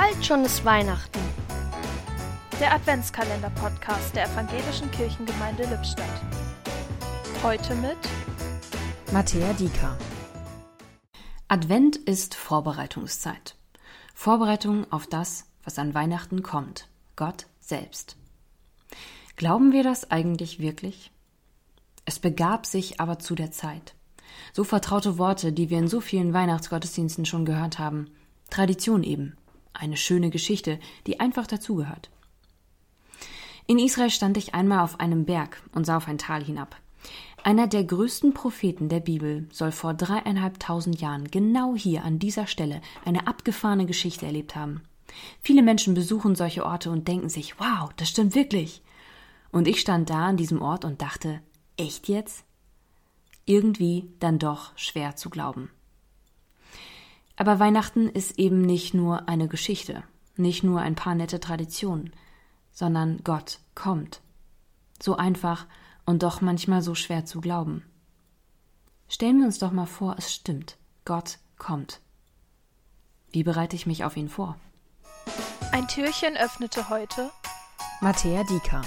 Bald schon ist Weihnachten. Der Adventskalender-Podcast der Evangelischen Kirchengemeinde Lippstadt. Heute mit Matthäa Dieker. Advent ist Vorbereitungszeit. Vorbereitung auf das, was an Weihnachten kommt. Gott selbst. Glauben wir das eigentlich wirklich? Es begab sich aber zu der Zeit. So vertraute Worte, die wir in so vielen Weihnachtsgottesdiensten schon gehört haben. Tradition eben. Eine schöne Geschichte, die einfach dazugehört. In Israel stand ich einmal auf einem Berg und sah auf ein Tal hinab. Einer der größten Propheten der Bibel soll vor dreieinhalbtausend Jahren genau hier an dieser Stelle eine abgefahrene Geschichte erlebt haben. Viele Menschen besuchen solche Orte und denken sich, wow, das stimmt wirklich. Und ich stand da an diesem Ort und dachte, echt jetzt? Irgendwie dann doch schwer zu glauben. Aber Weihnachten ist eben nicht nur eine Geschichte, nicht nur ein paar nette Traditionen, sondern Gott kommt. So einfach und doch manchmal so schwer zu glauben. Stellen wir uns doch mal vor, es stimmt. Gott kommt. Wie bereite ich mich auf ihn vor? Ein Türchen öffnete heute Matthäa Dieker